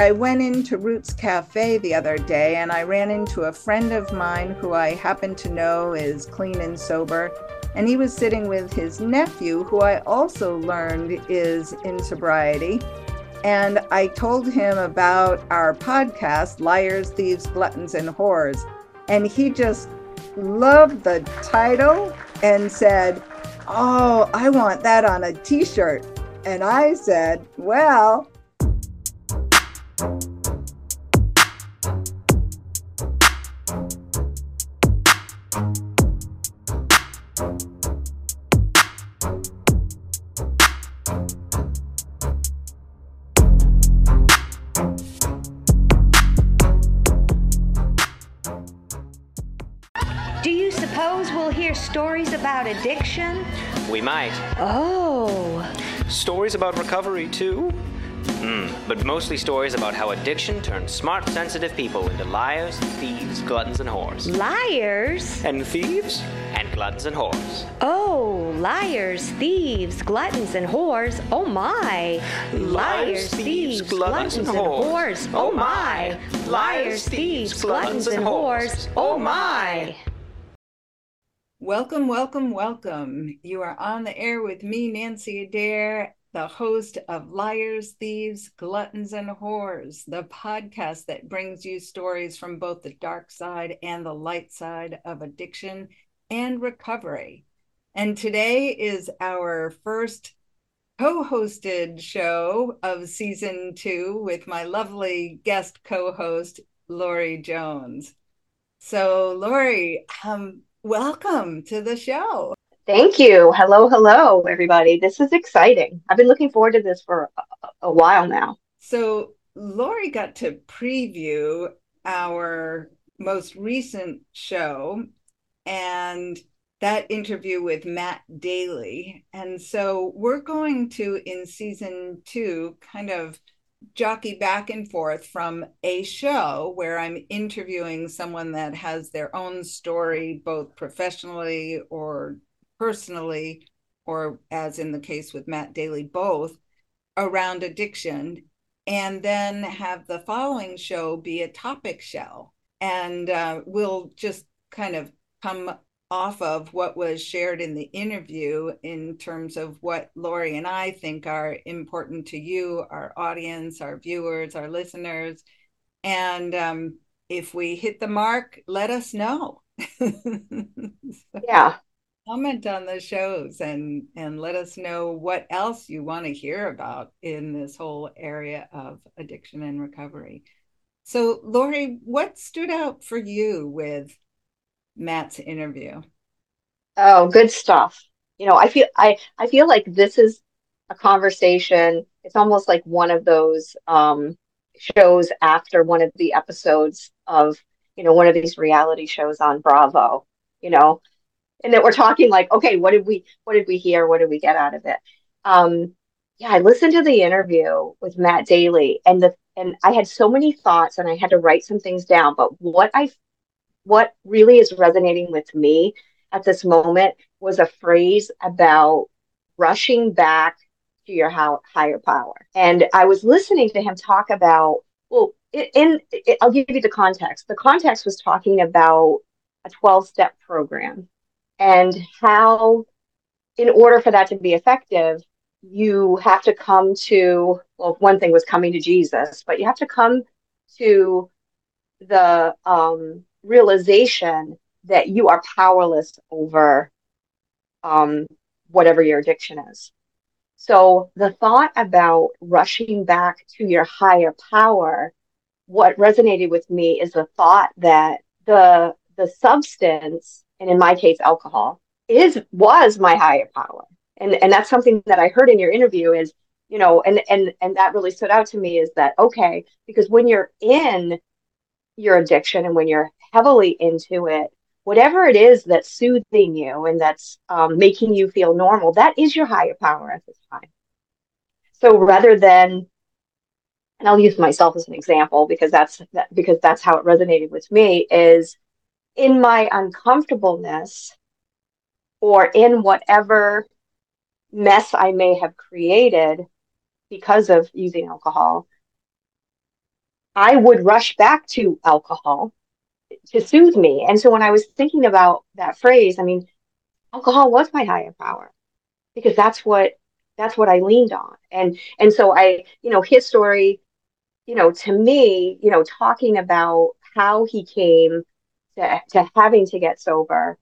I went into Roots Cafe the other day and I ran into a friend of mine who I happen to know is clean and sober. And he was sitting with his nephew, who I also learned is in sobriety. And I told him about our podcast, Liars, Thieves, Gluttons, and Whores. And he just loved the title and said, Oh, I want that on a t shirt. And I said, Well, Do you suppose we'll hear stories about addiction? We might. Oh. Stories about recovery, too? Hmm, but mostly stories about how addiction turns smart, sensitive people into liars, thieves, gluttons, and whores. Liars? And thieves? And gluttons and whores. Oh, liars, thieves, gluttons, and whores. Oh my. Liars, thieves, gluttons, and whores. Oh my. Liars, thieves, gluttons, and whores. Oh my. Welcome, welcome, welcome. You are on the air with me, Nanci Adair, the host of Liars, Thieves, Gluttons, and Whores, the podcast that brings you stories from both the dark side and the light side of addiction and recovery. And today is our first co hosted show of season two with my lovely guest co host, Laurie Jones. So, Laurie, um, welcome to the show. Thank you. Hello, hello, everybody. This is exciting. I've been looking forward to this for a, a while now. So, Laurie got to preview our most recent show and that interview with Matt Daly. And so, we're going to, in season two, kind of jockey back and forth from a show where I'm interviewing someone that has their own story, both professionally or personally, or as in the case with Matt Daly, both around addiction, and then have the following show be a topic show. And uh, we'll just kind of come off of what was shared in the interview in terms of what Laurie and I think are important to you, our audience, our viewers, our listeners. And um, if we hit the mark, let us know. Yeah. Comment on the shows and and let us know what else you want to hear about in this whole area of addiction and recovery. So, Laurie, what stood out for you with Matt's interview? Oh, good stuff. You know, I feel I I feel like this is a conversation. It's almost like one of those um shows after one of the episodes of, you know, one of these reality shows on Bravo, you know, and that we're talking like, okay, what did we what did we hear? What did we get out of it? Um, yeah, I listened to the interview with Matt Daly and the and I had so many thoughts and I had to write some things down. But what I what really is resonating with me at this moment was a phrase about rushing back to your how, higher power. And I was listening to him talk about, well, in, in I'll give you the context. The context was talking about a 12 step program and how, in order for that to be effective, you have to come to, well, one thing was coming to Jesus, but you have to come to the um, realization that you are powerless over um, whatever your addiction is. So the thought about rushing back to your higher power, what resonated with me is the thought that the the substance, and in my case, alcohol, is was my higher power. And and that's something that I heard in your interview is, you know, and and and that really stood out to me is that okay, because when you're in your addiction and when you're heavily into it, whatever it is that's soothing you and that's um, making you feel normal, that is your higher power at this time. So rather than, and I'll use myself as an example because that's that, because that's how it resonated with me is in my uncomfortableness or in whatever mess I may have created because of using alcohol. I would rush back to alcohol to soothe me. And so when I was thinking about that phrase, I mean, alcohol was my higher power because that's what that's what I leaned on. And and so I, you know, his story, you know, to me, you know, talking about how he came to, to having to get sober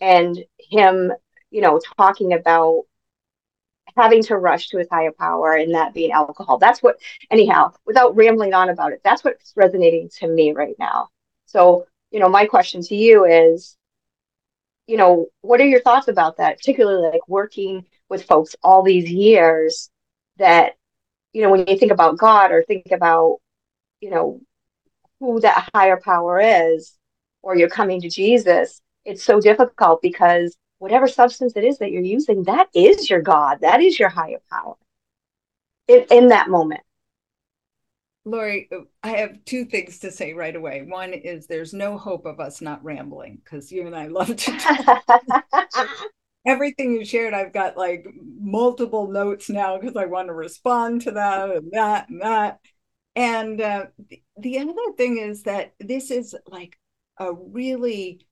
and him, you know, talking about having to rush to his higher power and that being alcohol. That's what, anyhow, without rambling on about it, that's what's resonating to me right now. So, you know, my question to you is, you know, what are your thoughts about that, particularly like working with folks all these years that, you know, when you think about God or think about, you know, who that higher power is, or you're coming to Jesus, it's so difficult because whatever substance it is that you're using, that is your God. That is your higher power in, in that moment. Laurie, I have two things to say right away. One is there's no hope of us not rambling because you and I love to talk. Everything you shared, I've got like multiple notes now because I want to respond to that and that and that. And uh, the other thing is that this is like a really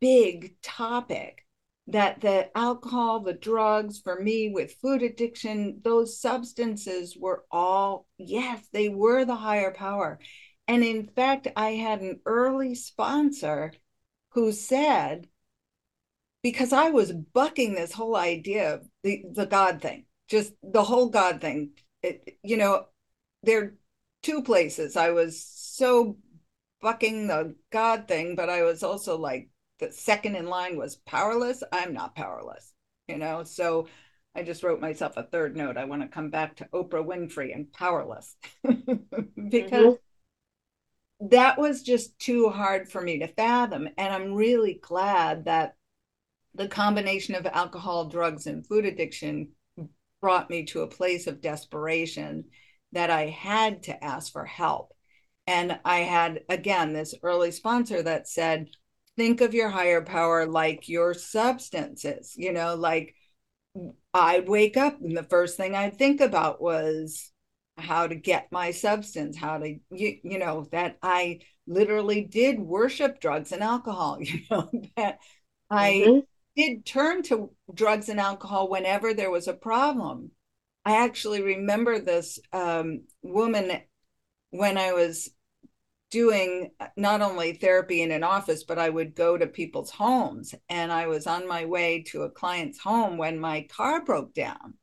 big topic that the alcohol, the drugs, for me with food addiction, those substances were all, yes, they were the higher power. And in fact, I had an early sponsor who said, because I was bucking this whole idea of the, the God thing, just the whole God thing. It, you know, there are two places I was so bucking the God thing, but I was also like, the second in line was powerless. I'm not powerless, you know? So I just wrote myself a third note. I want to come back to Oprah Winfrey and powerless because mm-hmm. that was just too hard for me to fathom. And I'm really glad that the combination of alcohol, drugs, and food addiction brought me to a place of desperation that I had to ask for help. And I had, again, this early sponsor that said, think of your higher power like your substances, you know, like I'd wake up and the first thing I'd think about was how to get my substance, how to, you, you know, that I literally did worship drugs and alcohol, you know, that I mm-hmm. did turn to drugs and alcohol whenever there was a problem. I actually remember this um, woman when I was doing not only therapy in an office, but I would go to people's homes. And I was on my way to a client's home when my car broke down.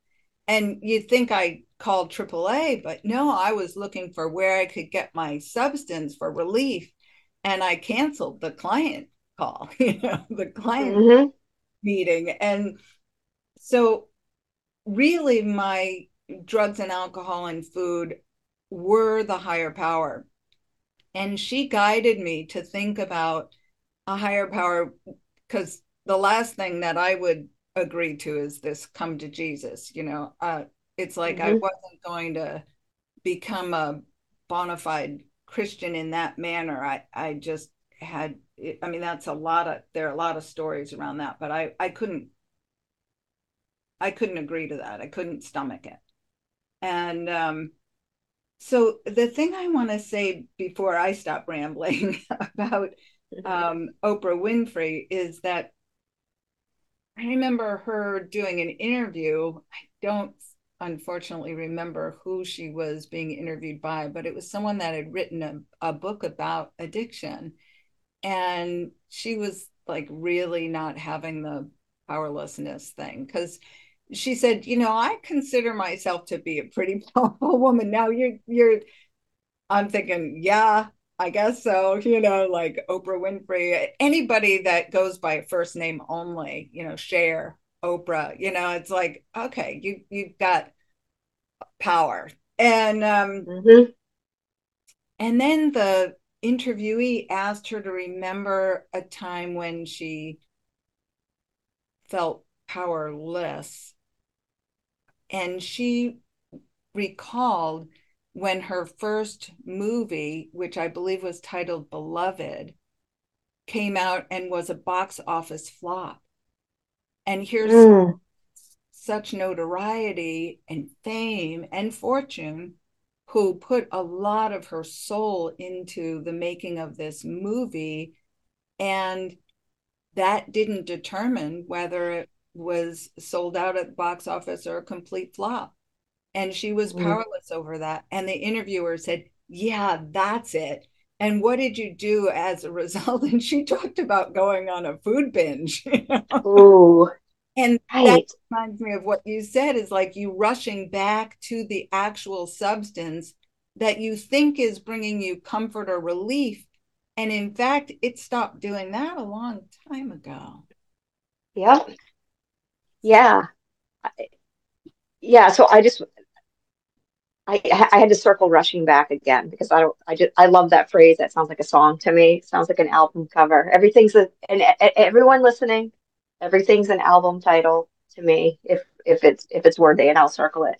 And you'd think I called AAA, but no, I was looking for where I could get my substance for relief. And I canceled the client call, you know, the client mm-hmm. meeting. And so, really, my drugs and alcohol and food were the higher power and she guided me to think about a higher power because the last thing that I would agree to is this come to Jesus. You know, uh, it's like mm-hmm. I wasn't going to become a bona fide Christian in that manner. I, I just had, I mean, that's a lot of, there are a lot of stories around that, but I, I couldn't, I couldn't agree to that. I couldn't stomach it. And, um, so the thing I want to say before I stop rambling about um, Oprah Winfrey is that I remember her doing an interview. I don't unfortunately remember who she was being interviewed by, but it was someone that had written a, a book about addiction. And she was like really not having the powerlessness thing because she said, you know, I consider myself to be a pretty powerful woman. Now you're you're I'm thinking, yeah, I guess so, you know, like Oprah Winfrey, anybody that goes by first name only, you know, Cher, Oprah, you know, it's like, okay, you you've got power. And um mm-hmm. and then the interviewee asked her to remember a time when she felt powerless and she recalled when her first movie, which I believe was titled Beloved, came out and was a box office flop. And here's mm. such notoriety and fame and fortune who put a lot of her soul into the making of this movie. And that didn't determine whether it was sold out at the box office or a complete flop. And she was mm. powerless over that. And the interviewer said, Yeah, that's it. And what did you do as a result? And she talked about going on a food binge. You know? Ooh. And right. that reminds me of what you said is like you rushing back to the actual substance that you think is bringing you comfort or relief. And in fact, it stopped doing that a long time ago. Yep. Yeah. Yeah. So I just, I, I had to circle rushing back again because I don't I just I love that phrase that sounds like a song to me it sounds like an album cover everything's a and everyone listening everything's an album title to me if if it's if it's worthy and I'll circle it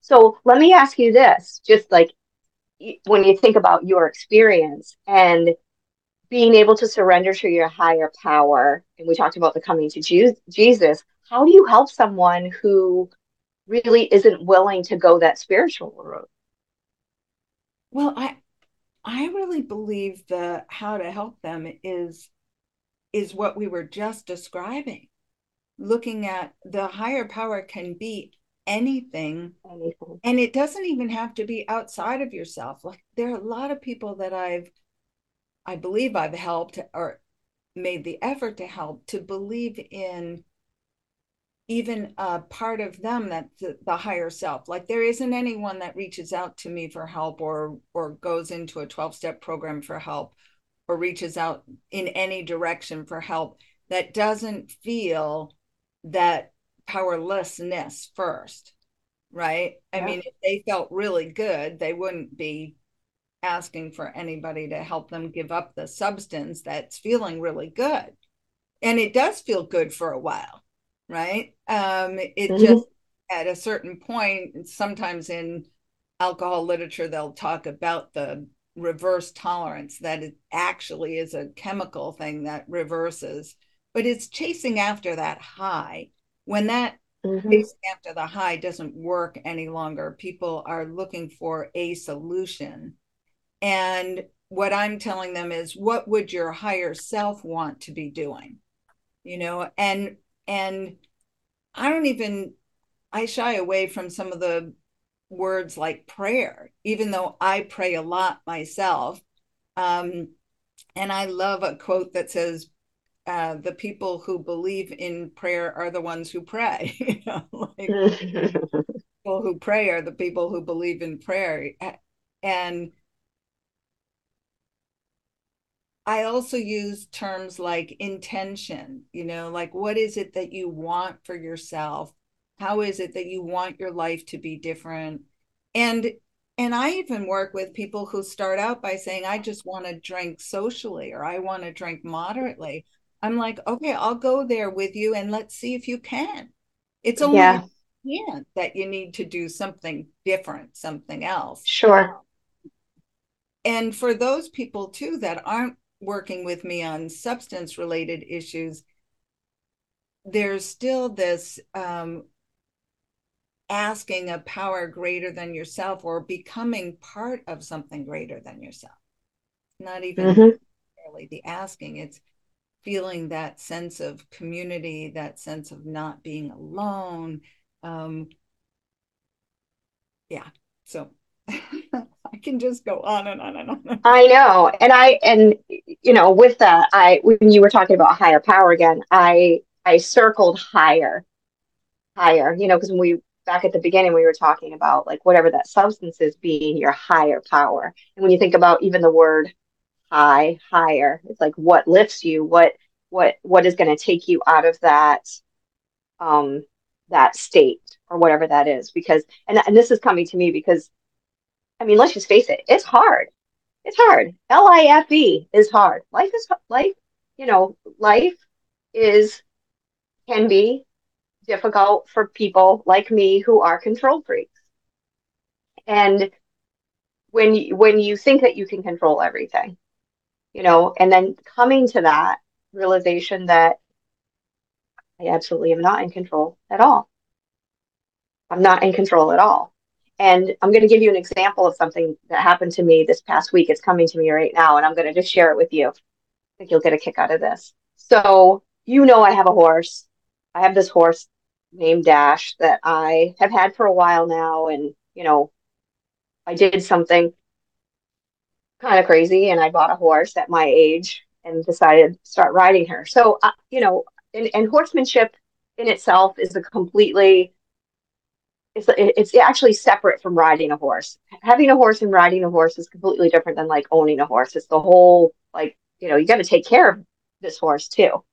so let me ask you this just like when you think about your experience and being able to surrender to your higher power and we talked about the coming to Jesus how do you help someone who really isn't willing to go that spiritual route. Well, I I really believe the how to help them is is what we were just describing. Looking at the higher power can be anything, anything. and it doesn't even have to be outside of yourself. Like there are a lot of people that I've I believe I've helped or made the effort to help to believe in even a part of them that the, the, higher self. Like there isn't anyone that reaches out to me for help or or goes into a 12 step program for help or reaches out in any direction for help that doesn't feel that powerlessness first right? Yeah. i mean if they felt really good they wouldn't be asking for anybody to help them give up the substance that's feeling really good. And it does feel good for a while right? Um, it mm-hmm. just at a certain point, sometimes in alcohol literature, they'll talk about the reverse tolerance that it actually is a chemical thing that reverses, but it's chasing after that high. When that mm-hmm. chasing after the high doesn't work any longer, people are looking for a solution. And what I'm telling them is, what would your higher self want to be doing? You know, and and I don't even I shy away from some of the words like prayer, even though I pray a lot myself. Um, and I love a quote that says, uh, "The people who believe in prayer are the ones who pray." you know, like, people who pray are the people who believe in prayer, and I also use terms like intention, you know, like what is it that you want for yourself? How is it that you want your life to be different? And and I even work with people who start out by saying I just want to drink socially or I want to drink moderately. I'm like, "Okay, I'll go there with you and let's see if you can." It's only yeah. that you need to do something different, something else. Sure. And for those people too that aren't working with me on substance related issues, there's still this um, asking a power greater than yourself or becoming part of something greater than yourself. Not even mm-hmm. the asking, it's feeling that sense of community, that sense of not being alone. Um, yeah. So I can just go on and on and on. I know. And I and you know, with that, I when you were talking about higher power again, I I circled higher. Higher, you know, because when we back at the beginning we were talking about like whatever that substance is being your higher power. And when you think about even the word high, higher, it's like what lifts you, what what what is going to take you out of that um that state or whatever that is because and and this is coming to me because I mean, let's just face it, it's hard. It's hard. L I F E is hard. Life is life, you know, life is can be difficult for people like me who are control freaks. And when you, when you think that you can control everything, you know, and then coming to that realization that I absolutely am not in control at all. I'm not in control at all. And I'm going to give you an example of something that happened to me this past week. It's coming to me right now, and I'm going to just share it with you. I think you'll get a kick out of this. So, you know, I have a horse. I have this horse named Dash that I have had for a while now. And, you know, I did something kind of crazy and I bought a horse at my age and decided to start riding her. So, uh, you know, and, and horsemanship in itself is a completely it's it's actually separate from riding a horse. Having a horse and riding a horse is completely different than like owning a horse. It's the whole like you know you got to take care of this horse too.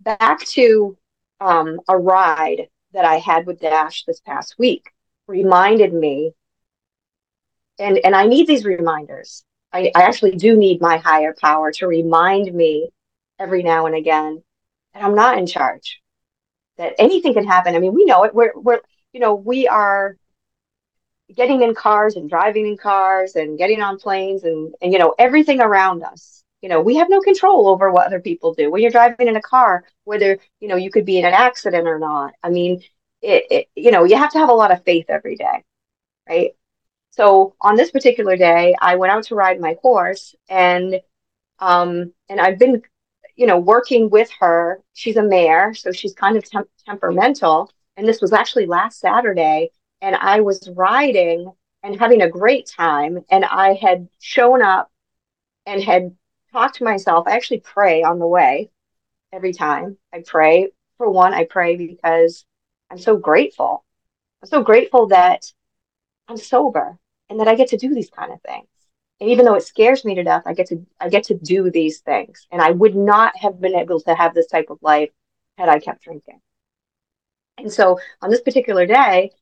Back to um, a ride that I had with Dash this past week reminded me, and and I need these reminders. I, I actually do need my higher power to remind me every now and again that I'm not in charge. That anything can happen. I mean, we know it. We're we're you know we are getting in cars and driving in cars and getting on planes and and you know everything around us. You know we have no control over what other people do. When you're driving in a car whether you know you could be in an accident or not. I mean it, it you know you have to have a lot of faith every day right? So on this particular day i went out to ride my horse and um and i've been you know working with her. She's a mare so she's kind of temp- temperamental and this was actually last saturday and i was riding and having a great time and i had shown up and had talked to myself. I actually pray on the way every time. I pray. For one, I pray because I'm so grateful. I'm so grateful that I'm sober and that I get to do these kind of things. And even though it scares me to death, I get to I get to do these things. And I would not have been able to have this type of life had I kept drinking. And so on this particular day,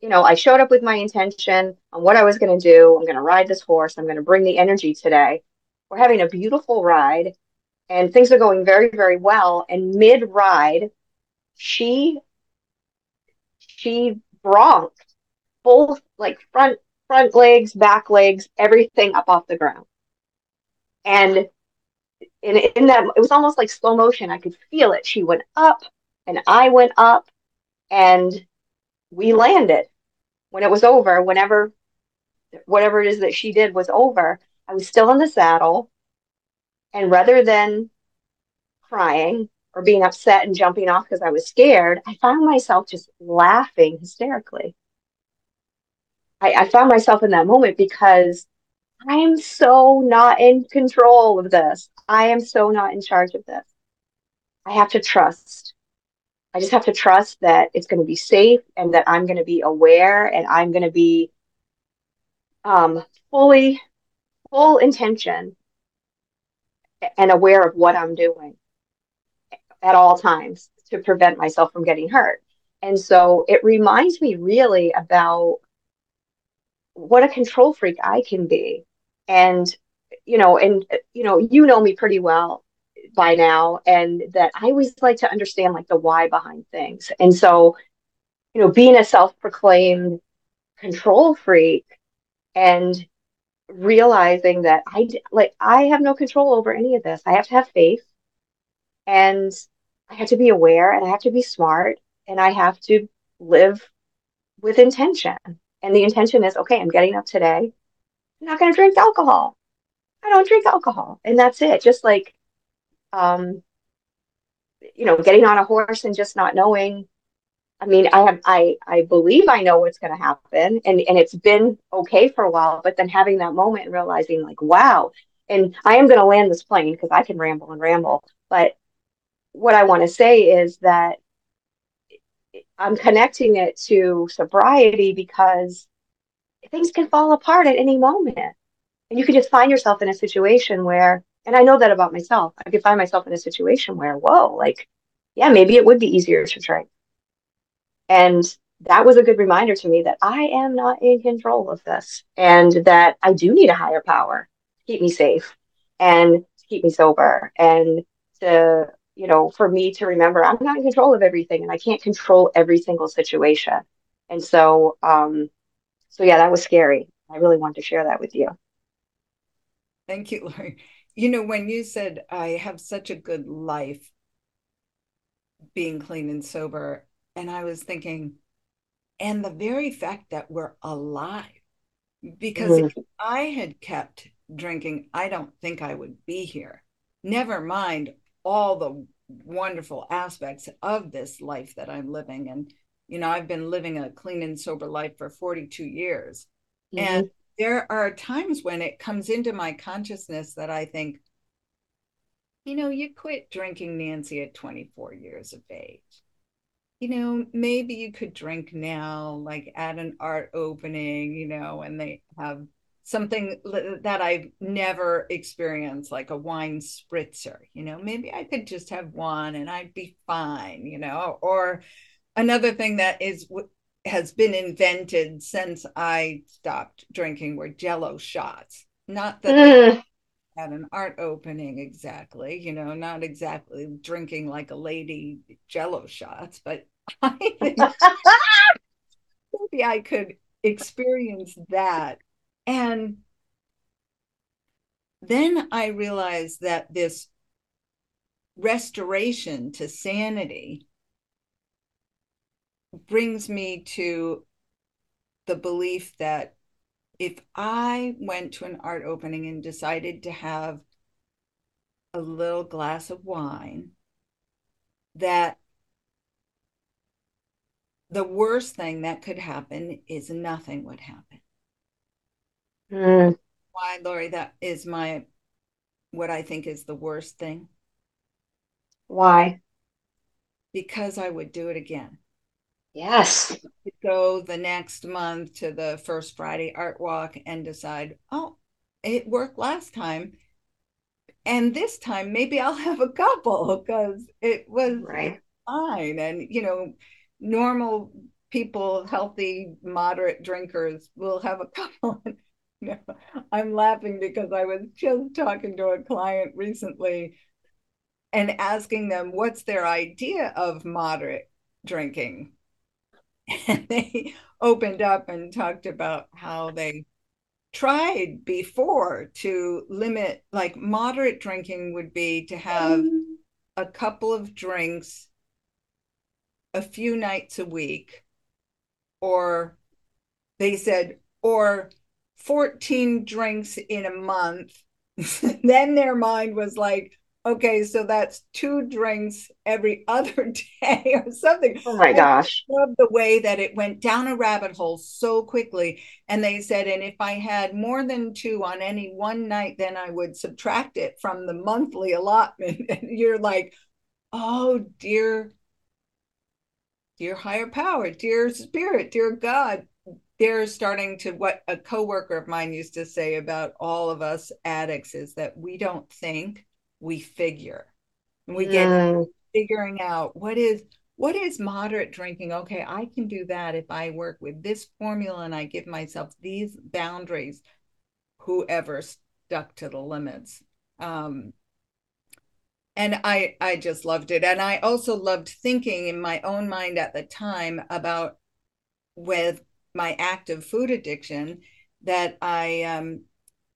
you know, I showed up with my intention on what I was going to do. I'm going to ride this horse. I'm going to bring the energy today. We're having a beautiful ride and things are going very, very well. And mid ride, she she bronked both like front front legs, back legs, everything up off the ground. And in, in that it was almost like slow motion. I could feel it. She went up and I went up and we landed. When it was over, whenever whatever it is that she did was over, I was still in the saddle. And rather than crying or being upset and jumping off because I was scared, I found myself just laughing hysterically. I, I found myself in that moment because I am so not in control of this. I am so not in charge of this. I have to trust. I just have to trust that it's going to be safe and that I'm going to be aware and I'm going to be um, fully full intention and aware of what I'm doing at all times to prevent myself from getting hurt. And so it reminds me really about what a control freak I can be. And, you know, and, you know, you know me pretty well by now, and that I always like to understand like the why behind things. And so, you know, being a self proclaimed control freak and realizing that I like I have no control over any of this. I have to have faith and I have to be aware and I have to be smart and I have to live with intention. And the intention is okay, I'm getting up today. I'm not going to drink alcohol. I don't drink alcohol. And that's it. Just like um you know, getting on a horse and just not knowing I mean, I have I I believe I know what's going to happen, and and it's been okay for a while. But then having that moment and realizing, like, wow, and I am going to land this plane because I can ramble and ramble. But what I want to say is that I'm connecting it to sobriety because things can fall apart at any moment, and you could just find yourself in a situation where, and I know that about myself. I could find myself in a situation where, whoa, like, yeah, maybe it would be easier to drink and that was a good reminder to me that I am not in control of this and that I do need a higher power to keep me safe and to keep me sober and to, you know, for me to remember I'm not in control of everything and I can't control every single situation. And so, um, so yeah, that was scary. I really wanted to share that with you. Thank you, Laurie. You know, when you said I have such a good life being clean and sober, and I was thinking, and the very fact that we're alive. Because mm. if I had kept drinking, I don't think I would be here. Never mind all the wonderful aspects of this life that I'm living. And, you know, I've been living a clean and sober life for 42 years. Mm-hmm. And there are times when it comes into my consciousness that I think, you know, you quit drinking Nanci at 24 years of age. You know, maybe you could drink now, like at an art opening, you know, and they have something that I've never experienced, like a wine spritzer. You know, maybe I could just have one and I'd be fine, you know, or another thing that is has been invented since I stopped drinking were jello shots. Not that mm. at an art opening exactly, you know, not exactly drinking like a lady jello shots, but I think maybe I could experience that. And then I realized that this restoration to sanity brings me to the belief that if I went to an art opening and decided to have a little glass of wine, that the worst thing that could happen is nothing would happen. Mm. Why, Laurie? That is my what I think is the worst thing. Why? Because I would do it again. Yes. Go the next month to the first Friday art walk and decide, oh, it worked last time. And this time maybe I'll have a couple because it was right. fine. And, you know, normal people, healthy, moderate drinkers will have a couple. no, I'm laughing because I was just talking to a client recently and asking them what's their idea of moderate drinking and they opened up and talked about how they tried before to limit like moderate drinking would be to have a couple of drinks a few nights a week or they said or 14 drinks in a month. Then their mind was like okay, so that's two drinks every other day or something. Oh my gosh. I love the way that it went down a rabbit hole so quickly. And they said, and if I had more than two on any one night, then I would subtract it from the monthly allotment. And you're like, oh, dear, dear higher power, dear spirit, dear God. They're starting to what a coworker of mine used to say about all of us addicts is that we don't think we figure. We get mm. figuring out what is what is moderate drinking? Okay i can do that if i work with this formula and i give myself these boundaries whoever stuck to the limits. Um and i i just loved it. And i also loved thinking in my own mind at the time about with my active food addiction that i um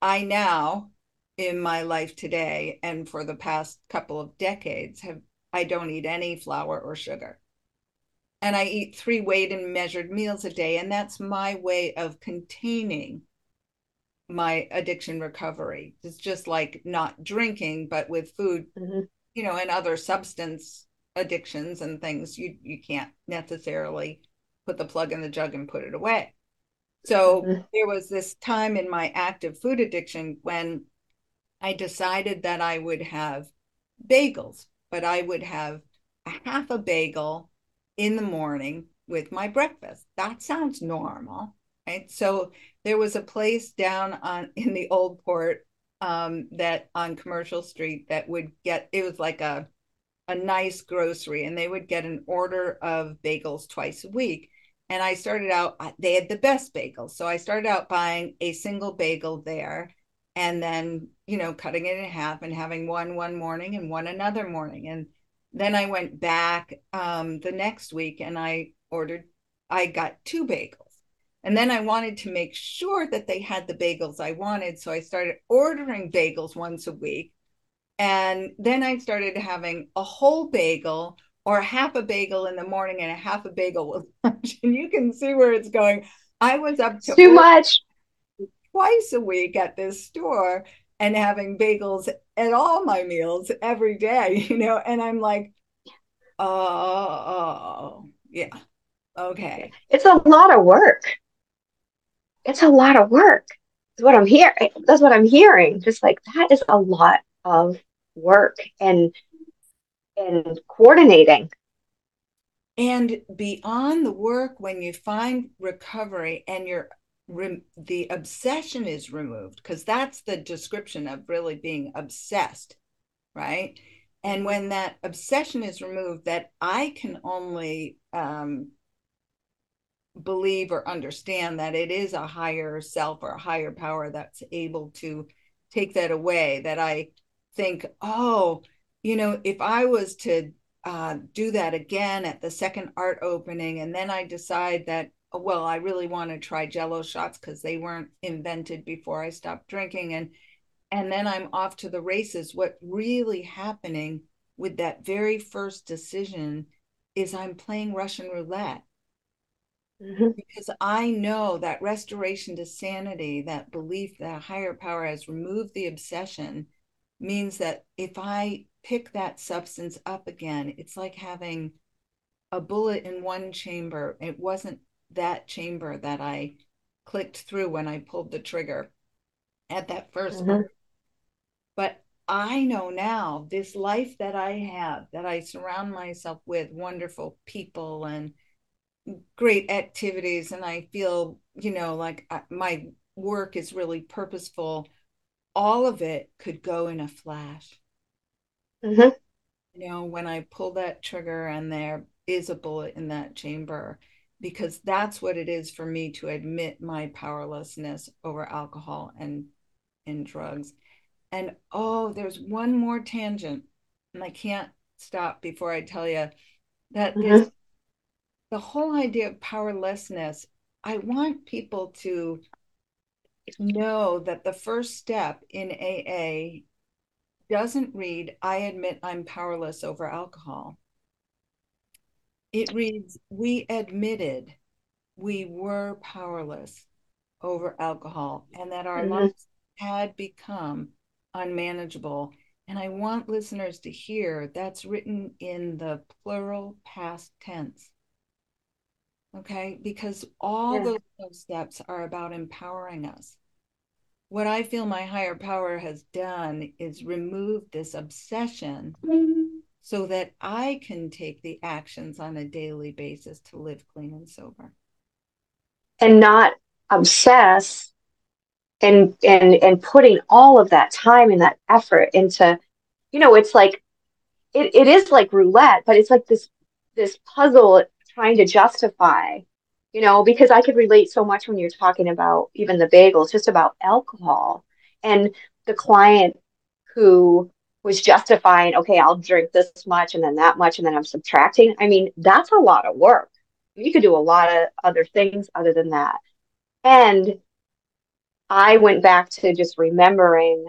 i now in my life today and for the past couple of decades have I don't eat any flour or sugar. And I eat three weighed and measured meals a day and that's my way of containing my addiction recovery. It's just like not drinking but with food, mm-hmm. you know, and other substance addictions and things you you can't necessarily put the plug in the jug and put it away. So mm-hmm. there was this time in my active food addiction when I decided that I would have bagels, but I would have a half a bagel in the morning with my breakfast. That sounds normal, right? So there was a place down on in the old port um, that on Commercial Street that would get it was like a a nice grocery, and they would get an order of bagels twice a week. And I started out; they had the best bagels, so I started out buying a single bagel there and then you know cutting it in half and having one one morning and one another morning. And then i went back um, the next week and i ordered i got two bagels. And then i wanted to make sure that they had the bagels i wanted. So i started ordering bagels once a week. And then i started having a whole bagel or half a bagel in the morning and a half a bagel with lunch. And you can see where it's going. I was up to too much twice a week at this store and having bagels at all my meals every day, you know, and I'm like, oh, yeah, okay. It's a lot of work. It's a lot of work. That's what I'm hearing. That's what I'm hearing. Just like that is a lot of work and and coordinating. And beyond the work, when you find recovery and you're the obsession is removed because that's the description of really being obsessed right? And when that obsession is removed that i can only um, believe or understand that it is a higher self or a higher power that's able to take that away that i think oh you know if i was to uh, do that again at the second art opening and then i decide that well, I really want to try jello shots because they weren't invented before I stopped drinking. And and then I'm off to the races. What really happening with that very first decision is I'm playing Russian roulette. Mm-hmm. Because I know that restoration to sanity, that belief that higher power has removed the obsession, means that if I pick that substance up again, it's like having a bullet in one chamber. It wasn't that chamber that I clicked through when I pulled the trigger at that 1st mm-hmm. But I know now this life that I have, that I surround myself with wonderful people and great activities, and I feel, you know, like I, my work is really purposeful. All of it could go in a flash. Mm-hmm. You know, when I pull that trigger and there is a bullet in that chamber, because that's what it is for me to admit my powerlessness over alcohol and and drugs and oh there's one more tangent and i can't stop before i tell you that mm-hmm. the whole idea of powerlessness i want people to know that the first step in aa doesn't read i admit i'm powerless over alcohol it reads, We admitted we were powerless over alcohol and that our mm-hmm. lives had become unmanageable. And I want listeners to hear that's written in the plural past tense. Okay, because all yeah. those steps are about empowering us. What I feel my higher power has done is remove this obsession mm-hmm so that I can take the actions on a daily basis to live clean and sober. And not obsess and and and putting all of that time and that effort into, you know, it's like it, it is like roulette, but it's like this this puzzle trying to justify, you know, because I could relate so much when you're talking about even the bagels, just about alcohol and the client who was justifying, okay, I'll drink this much and then that much, and then I'm subtracting. I mean, that's a lot of work. You could do a lot of other things other than that. And I went back to just remembering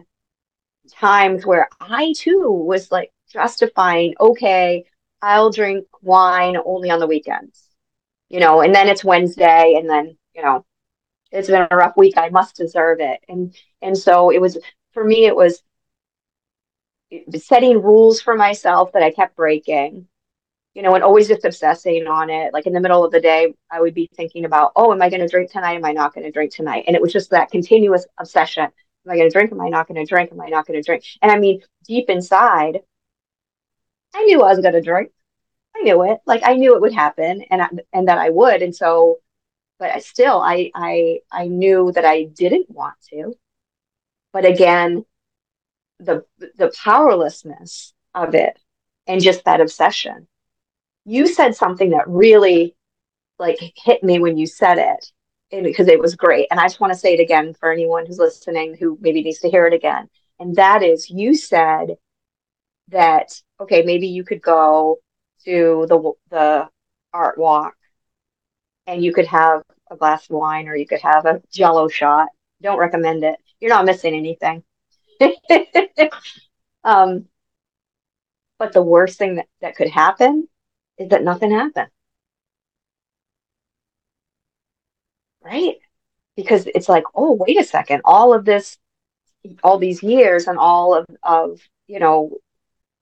times where I too was like justifying, okay, I'll drink wine only on the weekends, you know, and then it's Wednesday, and then, you know, it's been a rough week. I must deserve it. And and so it was for me, it was setting rules for myself that I kept breaking, you know, and always just obsessing on it. Like in the middle of the day, I would be thinking about, oh, am I going to drink tonight? Am I not going to drink tonight? And it was just that continuous obsession. Am I going to drink? Am I not going to drink? Am I not going to drink? And I mean, deep inside, I knew I was going to drink. I knew it. Like I knew it would happen, and I, and that I would. And so, but I still, I I I knew that I didn't want to. But again, the the powerlessness of it and just that obsession. You said something that really like hit me when you said it because it was great. And I just want to say it again for anyone who's listening who maybe needs to hear it again. And that is you said that okay, maybe you could go to the the art walk and you could have a glass of wine or you could have a jello shot. Don't recommend it. You're not missing anything. um, but the worst thing that, that could happen is that nothing happened. Right? Because it's like, oh, wait a second, all of this, all these years and all of, of you know,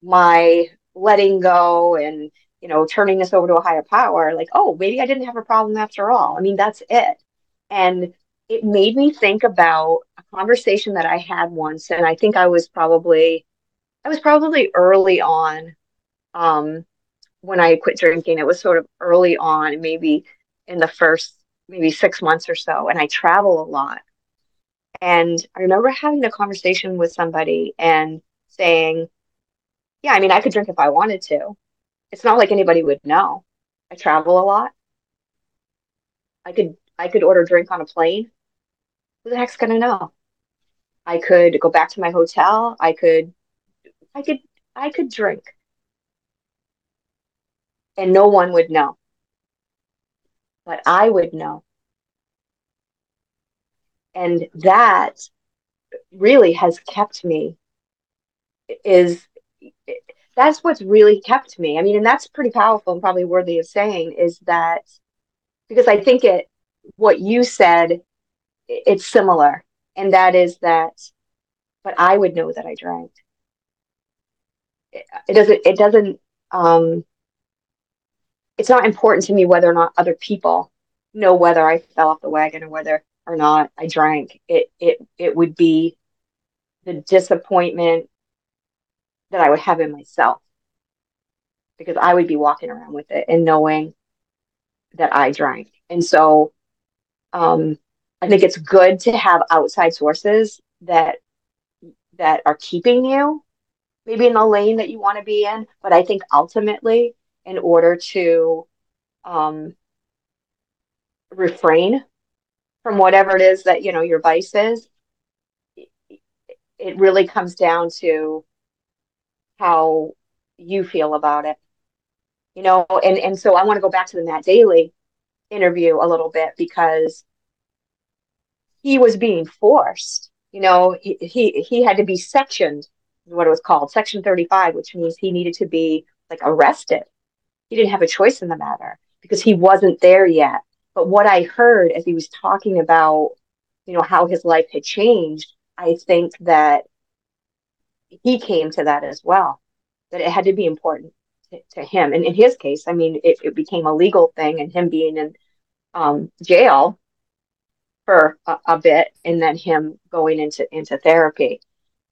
my letting go and, you know, turning this over to a higher power, like, oh, maybe I didn't have a problem after all. I mean, that's it. And it made me think about a conversation that I had once, and I think I was probably, I was probably early on, um, when I quit drinking. It was sort of early on, maybe in the first maybe six months or so, and I travel a lot. And I remember having a conversation with somebody and saying, Yeah, I mean, I could drink if I wanted to. It's not like anybody would know. I travel a lot. I could I could order a drink on a plane. Who the heck's gonna know? I could go back to my hotel. I could I could I could drink. And no one would know. But I would know. And that really has kept me is that's what's really kept me. I mean, and that's pretty powerful and probably worthy of saying is that because I think it what you said it's similar and that is that but I would know that I drank. It, it doesn't it doesn't um it's not important to me whether or not other people know whether I fell off the wagon or whether or not I drank. It it it would be the disappointment that I would have in myself because I would be walking around with it and knowing that I drank. And so um, I think it's good to have outside sources that that are keeping you maybe in the lane that you want to be in. But I think ultimately, in order to um, refrain from whatever it is that you know your vice is, it really comes down to how you feel about it you know and and so i want to go back to the matt daly interview a little bit because he was being forced you know he he, he had to be sectioned what it was called section 35 which means he needed to be like arrested he didn't have a choice in the matter because he wasn't there yet but what i heard as he was talking about you know how his life had changed i think that he came to that as well, that it had to be important to, to him. And in his case, I mean, it, it became a legal thing and him being in um, jail for a, a, bit and then him going into, into therapy.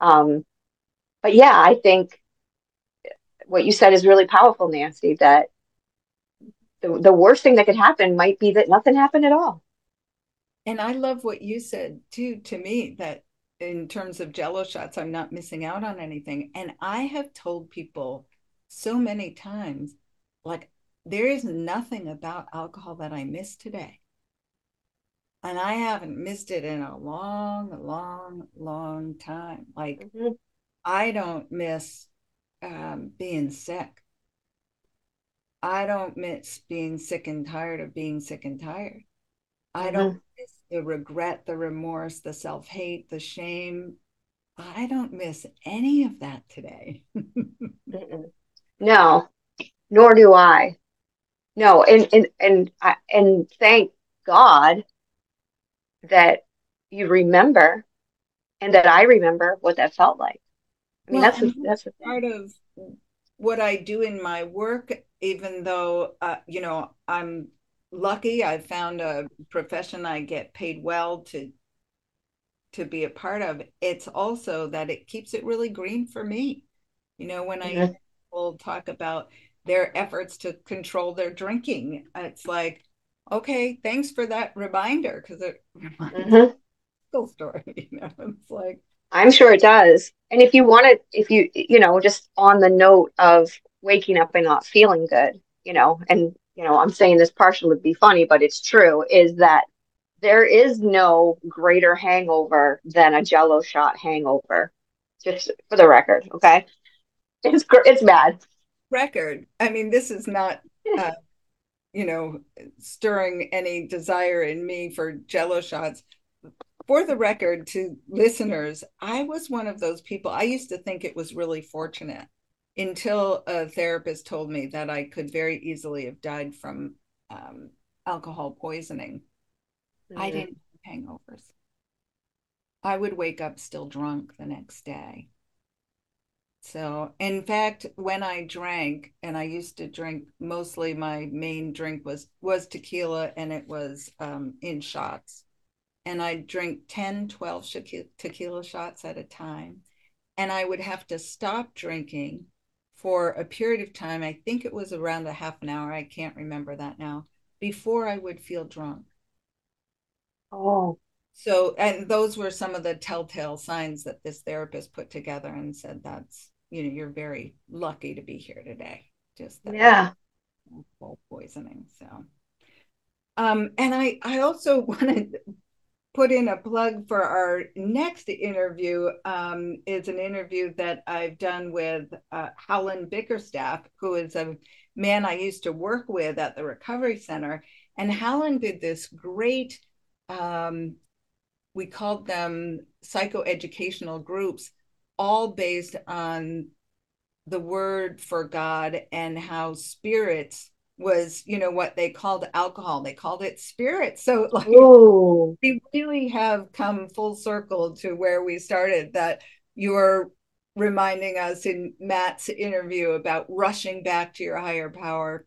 Um, but yeah, I think what you said is really powerful, Nanci, that the, the worst thing that could happen might be that nothing happened at all. And I love what you said too, to me, that in terms of jello shots, I'm not missing out on anything. And I have told people so many times, like, there is nothing about alcohol that I miss today. And I haven't missed it in a long, long, long time. Like, mm-hmm. I don't miss um, being sick. I don't miss being sick and tired of being sick and tired. I don't mm-hmm the regret, the remorse, the self hate, the shame. I don't miss any of that today. no, nor do I. No, and and and I, and thank God that you remember, and that I remember what that felt like. I mean, well, that's a, that's a part of what I do in my work. Even though uh, you know I'm lucky I found a profession I get paid well to to be a part of. It's also that it keeps it really green for me. You know, when mm-hmm. I will talk about their efforts to control their drinking, it's like, okay, thanks for that reminder because it reminds mm-hmm. story. You know, it's like I'm sure it does. And if you want to, if you, you know, just on the note of waking up and not feeling good, you know, and you know, I'm saying this partially to be funny, but it's true, is that there is no greater hangover than a jello shot hangover. Just for the record, okay? It's it's bad. Record. I mean, this is not uh, you know, stirring any desire in me for jello shots. For the record to listeners, I was one of those people. I used to think it was really fortunate until a therapist told me that I could very easily have died from um, alcohol poisoning. Mm-hmm. I didn't have hangovers. I would wake up still drunk the next day. So, in fact, when I drank, and I used to drink mostly, my main drink was was tequila, and it was um, in shots. And I drink 10, 12 tequila shots at a time. And I would have to stop drinking for a period of time. I think it was around a half an hour. I can't remember that now. Before I would feel drunk. Oh. So, and those were some of the telltale signs that this therapist put together and said that's you know you're very lucky to be here today. Just that yeah. full poisoning so. Um and i i also want to put in a plug for our next interview um is an interview that i've done with uh, howland bickerstaff who is a man i used to work with at the recovery center. And howland did this great um we called them psychoeducational groups all based on the word for God and how spirits was, you know, what they called alcohol. They called it spirit. So like Ooh. we really have come full circle to where we started that you're reminding us in Matt's interview about rushing back to your higher power.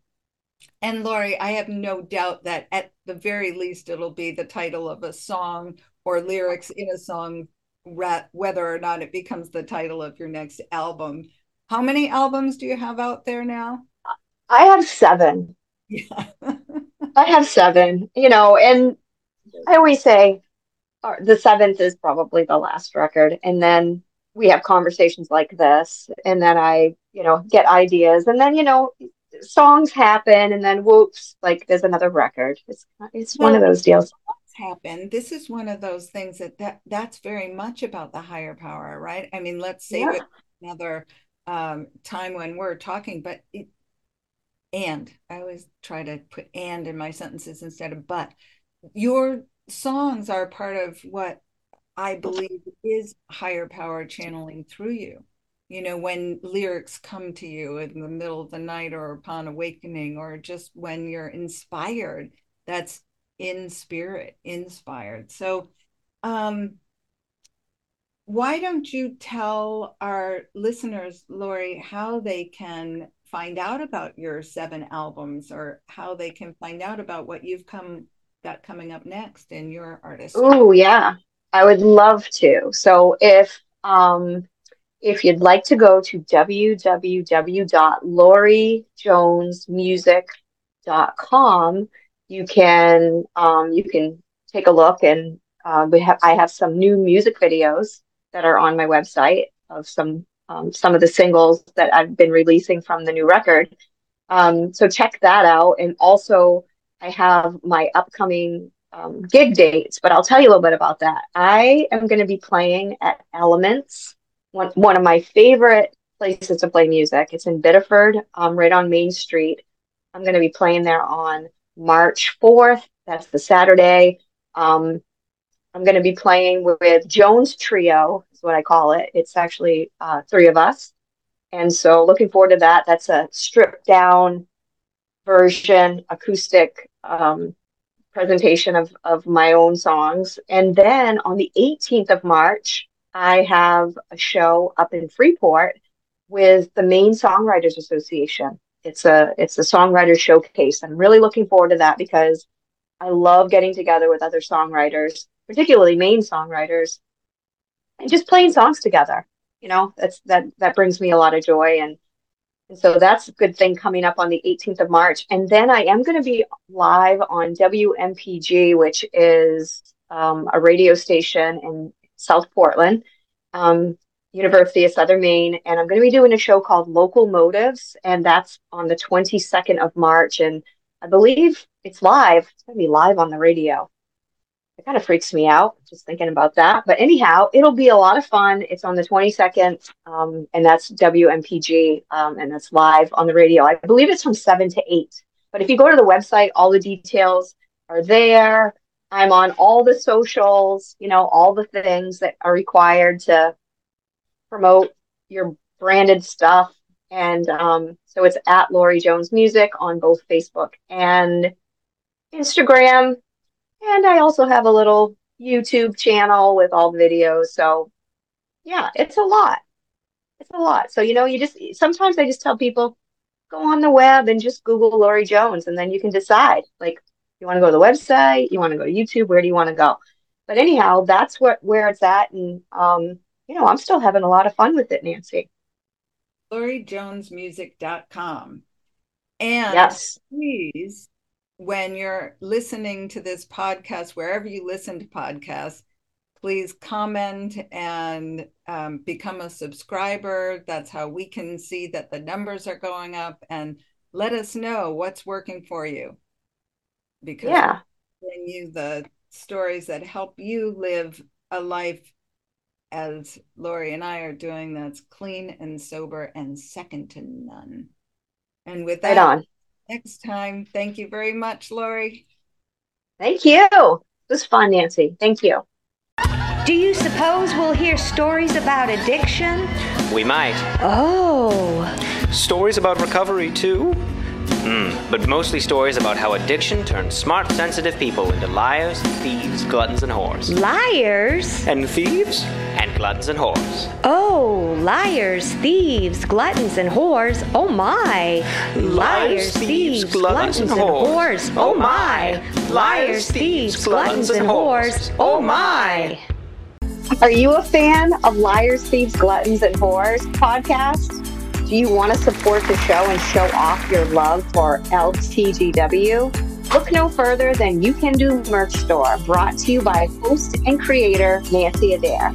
And Laurie, I have no doubt that at the very least it'll be the title of a song or lyrics in a song whether or not it becomes the title of your next album. How many albums do you have out there now? I have seven. Yeah. I have seven, you know, and I always say uh, the seventh is probably the last record. And then we have conversations like this. And then I, you know, get ideas. And then, you know, songs happen. And then whoops, like there's another record. It's, it's well, one of those deals happen this is one of those things that, that that's very much about the higher power right? I mean let's save yeah. it another um, time when we're talking but it, and i always try to put and in my sentences instead of but. Your songs are part of what i believe is higher power channeling through you. You know when lyrics come to you in the middle of the night or upon awakening or just when you're inspired that's in spirit, inspired. So, um, why don't you tell our listeners, Laurie, how they can find out about your seven albums or how they can find out about what you've come got coming up next in your artist? Oh, yeah. I would love to. So if um if you'd like to go to www.lauriejonesmusic.com, you can um, you can take a look and uh, we have I have some new music videos that are on my website of some um, some of the singles that I've been releasing from the new record. Um, so check that out, and also I have my upcoming um, gig dates. But I'll tell you a little bit about that. I am going to be playing at Elements, one one of my favorite places to play music. It's in Biddeford, um, right on Main Street. I'm going to be playing there on March 4th. That's the Saturday. Um, I'm going to be playing with Jones Trio, is what I call it. It's actually uh, three of us. And so looking forward to that. That's a stripped down version, acoustic um, presentation of, of my own songs. And then on the 18th of March, I have a show up in Freeport with the Maine Songwriters Association it's a it's a songwriter showcase. I'm really looking forward to that because I love getting together with other songwriters, particularly Maine songwriters, and just playing songs together. You know, that's that that brings me a lot of joy and and so that's a good thing coming up on the 18th of March. And then I am going to be live on WMPG, which is um, a radio station in South Portland. Um, University of Southern Maine, and I'm going to be doing a show called Local Motives, and that's on the 22nd of March. And I believe it's live. It's going to be live on the radio. It kind of freaks me out just thinking about that. But anyhow, it'll be a lot of fun. It's on the 22nd, um, and that's WMPG, um, and that's live on the radio. I believe it's from 7 to 8. But if you go to the website, all the details are there. I'm on all the socials, you know, all the things that are required to promote your branded stuff. And um, so it's at Laurie Jones Music on both Facebook and Instagram. And I also have a little YouTube channel with all the videos. So yeah, it's a lot. It's a lot. So, you know, you just sometimes I just tell people go on the web and just Google Laurie Jones and then you can decide like you want to go to the website, you want to go to YouTube, where do you want to go? But anyhow, that's what where it's at and um, you know, I'm still having a lot of fun with it, Nanci. LaurieJonesMusic.com. And yes. please, when you're listening to this podcast, wherever you listen to podcasts, please comment and um, become a subscriber. That's how we can see that the numbers are going up and let us know what's working for you. Because yeah. bring you the stories that help you live a life as Laurie and I are doing that's clean and sober and second to none. And with that, right on. next time, thank you very much, Laurie. Thank you. It was fun, Nanci. Thank you. Do you suppose we'll hear stories about addiction? We might. Oh. Stories about recovery, too? Mm, but mostly stories about how addiction turns smart, sensitive people into liars, thieves, gluttons, and whores. Liars? And thieves? And gluttons and whores. Oh, liars, thieves, gluttons, and whores. Oh my. Liars, thieves, gluttons, and whores. Oh my. Liars, thieves, gluttons, and whores. Oh my. Are you a fan of Liars, Thieves, Gluttons, and Whores podcast? Do you want to support the show and show off your love for LTGW? Look no further than Ukandu merch store, brought to you by host and creator Nanci Adair.